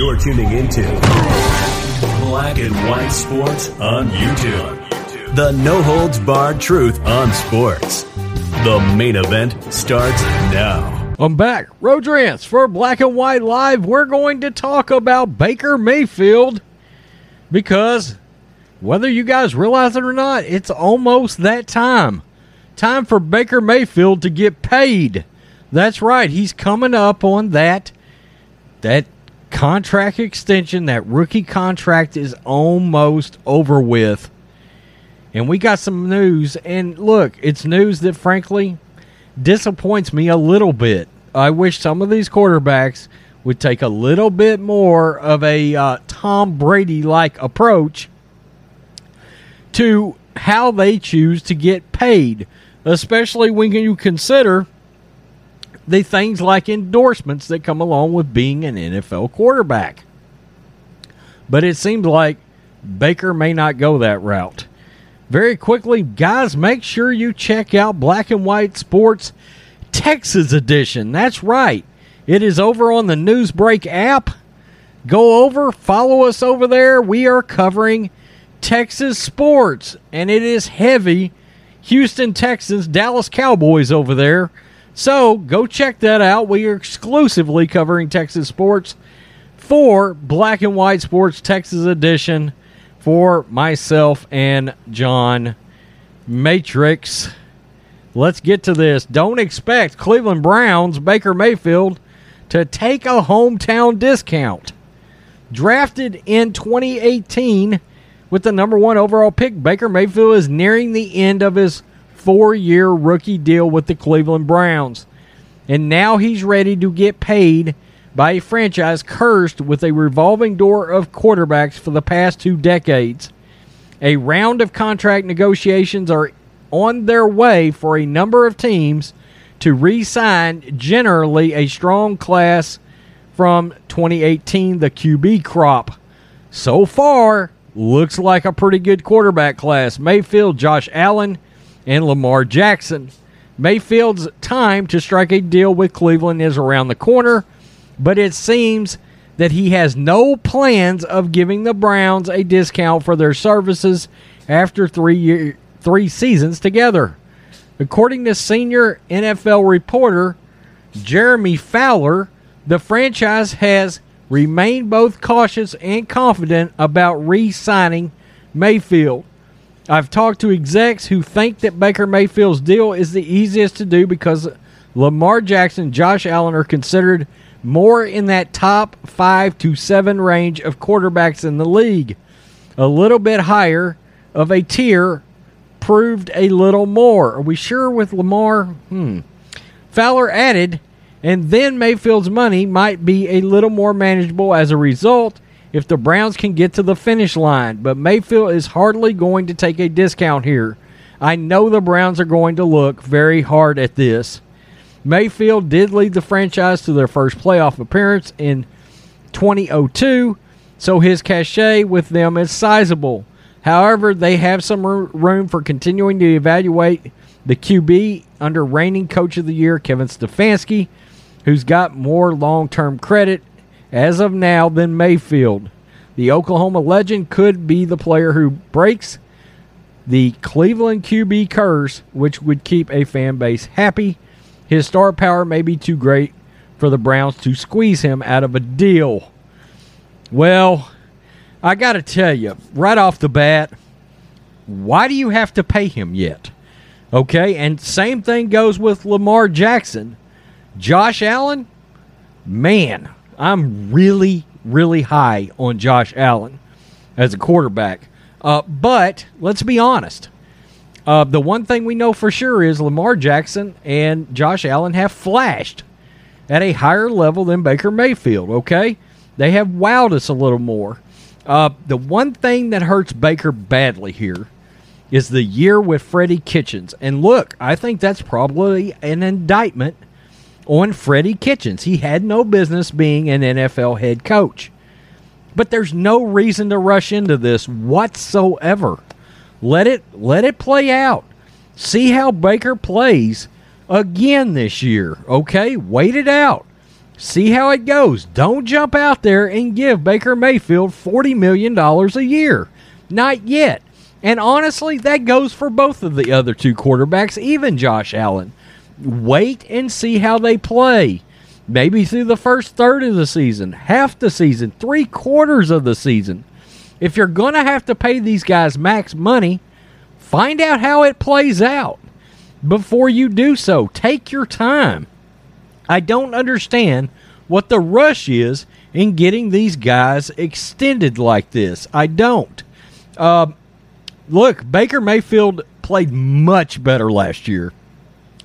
You're tuning into Black and White Sports on YouTube. The no holds barred truth on sports. The main event starts now. I'm back. Rodrance for Black and White Live. We're going to talk about Baker Mayfield because whether you guys realize it or not, it's almost that time. Time for Baker Mayfield to get paid. That's right. He's coming up on that that contract extension, that rookie contract is almost over with. And we got some news and look, it's news that frankly disappoints me a little bit. I wish some of these quarterbacks would take a little bit more of a uh, Tom Brady like approach to how they choose to get paid, especially when you consider the things like endorsements that come along with being an NFL quarterback. But it seems like Baker may not go that route. Very quickly, guys, make sure you check out Black and White Sports Texas Edition. That's right. It is over on the Newsbreak app. Go over, follow us over there. We are covering Texas sports, and it is heavy Houston Texans, Dallas Cowboys over there. So go check that out. We are exclusively covering Texas sports for Black and White Sports Texas Edition for myself and John Matrix. Let's get to this. Don't expect Cleveland Browns Baker Mayfield to take a hometown discount. Drafted in 2018 with the number one overall pick, Baker Mayfield is nearing the end of his four year rookie deal with the Cleveland Browns. And now he's ready to get paid by a franchise cursed with a revolving door of quarterbacks for the past two decades. A round of contract negotiations are on their way for a number of teams to re sign generally a strong class from 2018, the QB crop. So far, looks like a pretty good quarterback class. Mayfield, Josh Allen, and Lamar Jackson. Mayfield's time to strike a deal with Cleveland is around the corner, but it seems that he has no plans of giving the Browns a discount for their services after three year, three seasons together. According to senior NFL reporter Jeremy Fowler, the franchise has remained both cautious and confident about re signing Mayfield. I've talked to execs who think that Baker Mayfield's deal is the easiest to do because Lamar Jackson, and Josh Allen are considered more in that top five to seven range of quarterbacks in the league. A little bit higher of a tier proved a little more. Are we sure with Lamar? Hmm. Fowler added, and then Mayfield's money might be a little more manageable as a result if the Browns can get to the finish line. But Mayfield is hardly going to take a discount here. I know the Browns are going to look very hard at this. Mayfield did lead the franchise to their first playoff appearance in 2002, so his cachet with them is sizable. However, they have some room for continuing to evaluate the QB under reigning coach of the year, Kevin Stefanski, who's got more long term credit as of now than Mayfield. The Oklahoma legend could be the player who breaks the Cleveland QB curse, which would keep a fan base happy. His star power may be too great for the Browns to squeeze him out of a deal. Well, I got to tell you, right off the bat, why do you have to pay him yet? Okay, and same thing goes with Lamar Jackson. Josh Allen, man, I'm really, really high on Josh Allen as a quarterback. Uh, but let's be honest. Uh, the one thing we know for sure is Lamar Jackson and Josh Allen have flashed at a higher level than Baker Mayfield, okay? They have wowed us a little more. Uh, the one thing that hurts Baker badly here is the year with Freddie Kitchens. And look, I think that's probably an indictment on Freddie Kitchens. He had no business being an NFL head coach. But there's no reason to rush into this whatsoever. Let it let it play out. See how Baker plays again this year, okay? Wait it out. See how it goes. Don't jump out there and give Baker Mayfield $40 million a year. Not yet. And honestly, that goes for both of the other two quarterbacks, even Josh Allen. Wait and see how they play. Maybe through the first third of the season, half the season, three quarters of the season. If you're going to have to pay these guys max money, find out how it plays out before you do so. Take your time. I don't understand what the rush is in getting these guys extended like this. I don't. Uh, look, Baker Mayfield played much better last year.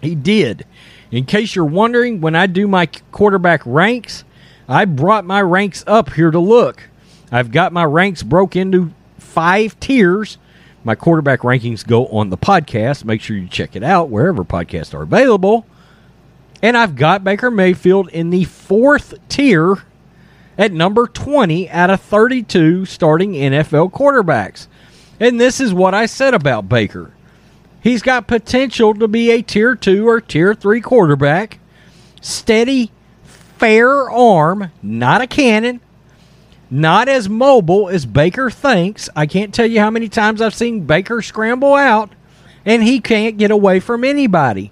He did. In case you're wondering, when I do my quarterback ranks, I brought my ranks up here to look. I've got my ranks broke into five tiers. My quarterback rankings go on the podcast. Make sure you check it out wherever podcasts are available. And I've got Baker Mayfield in the fourth tier at number 20 out of 32 starting NFL quarterbacks. And this is what I said about Baker. He's got potential to be a tier 2 or tier 3 quarterback. Steady, fair arm, not a cannon. Not as mobile as Baker thinks. I can't tell you how many times I've seen Baker scramble out and he can't get away from anybody.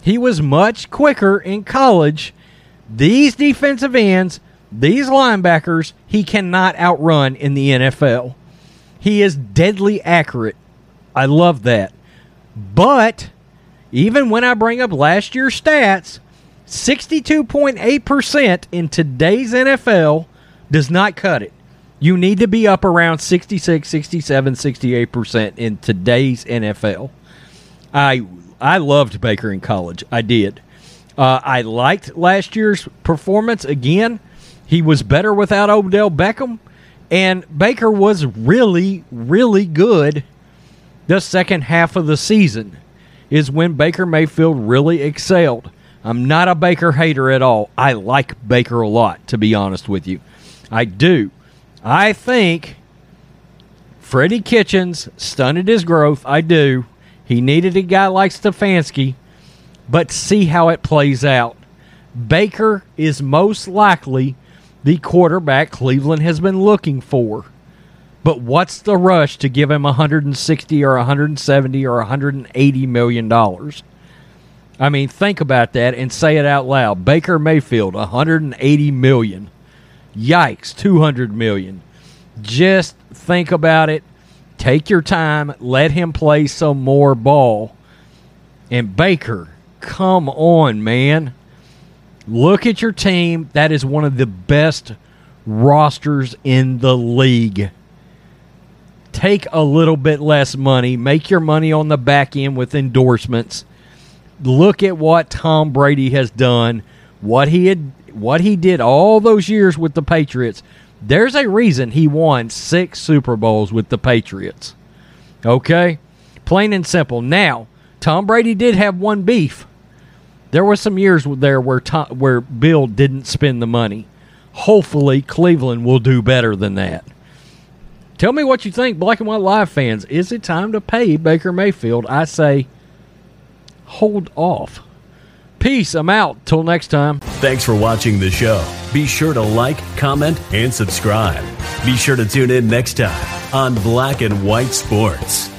He was much quicker in college. These defensive ends, these linebackers, he cannot outrun in the NFL. He is deadly accurate. I love that. But even when I bring up last year's stats, 62.8% in today's NFL does not cut it. You need to be up around 66, 67, 68% in today's NFL. I I loved Baker in college. I did. Uh, I liked last year's performance again. He was better without Odell Beckham, and Baker was really, really good the second half of the season is when Baker Mayfield really excelled. I'm not a Baker hater at all. I like Baker a lot, to be honest with you. I do. I think Freddie Kitchens stunted his growth. I do. He needed a guy like Stefanski, but see how it plays out. Baker is most likely the quarterback Cleveland has been looking for. But what's the rush to give him 160 or 170 or 180 million dollars? I mean, think about that and say it out loud. Baker Mayfield, 180 million. Yikes, 200 million. Just think about it. Take your time. Let him play some more ball. And Baker, come on, man. Look at your team. That is one of the best rosters in the league take a little bit less money, make your money on the back end with endorsements. Look at what Tom Brady has done, what he had what he did all those years with the Patriots. There's a reason he won 6 Super Bowls with the Patriots. Okay? Plain and simple. Now, Tom Brady did have one beef. There were some years there where Tom, where Bill didn't spend the money. Hopefully, Cleveland will do better than that. Tell me what you think, Black and White Live fans. Is it time to pay Baker Mayfield? I say hold off. Peace. I'm out. Till next time. Thanks for watching the show. Be sure to like, comment, and subscribe. Be sure to tune in next time on Black and White Sports.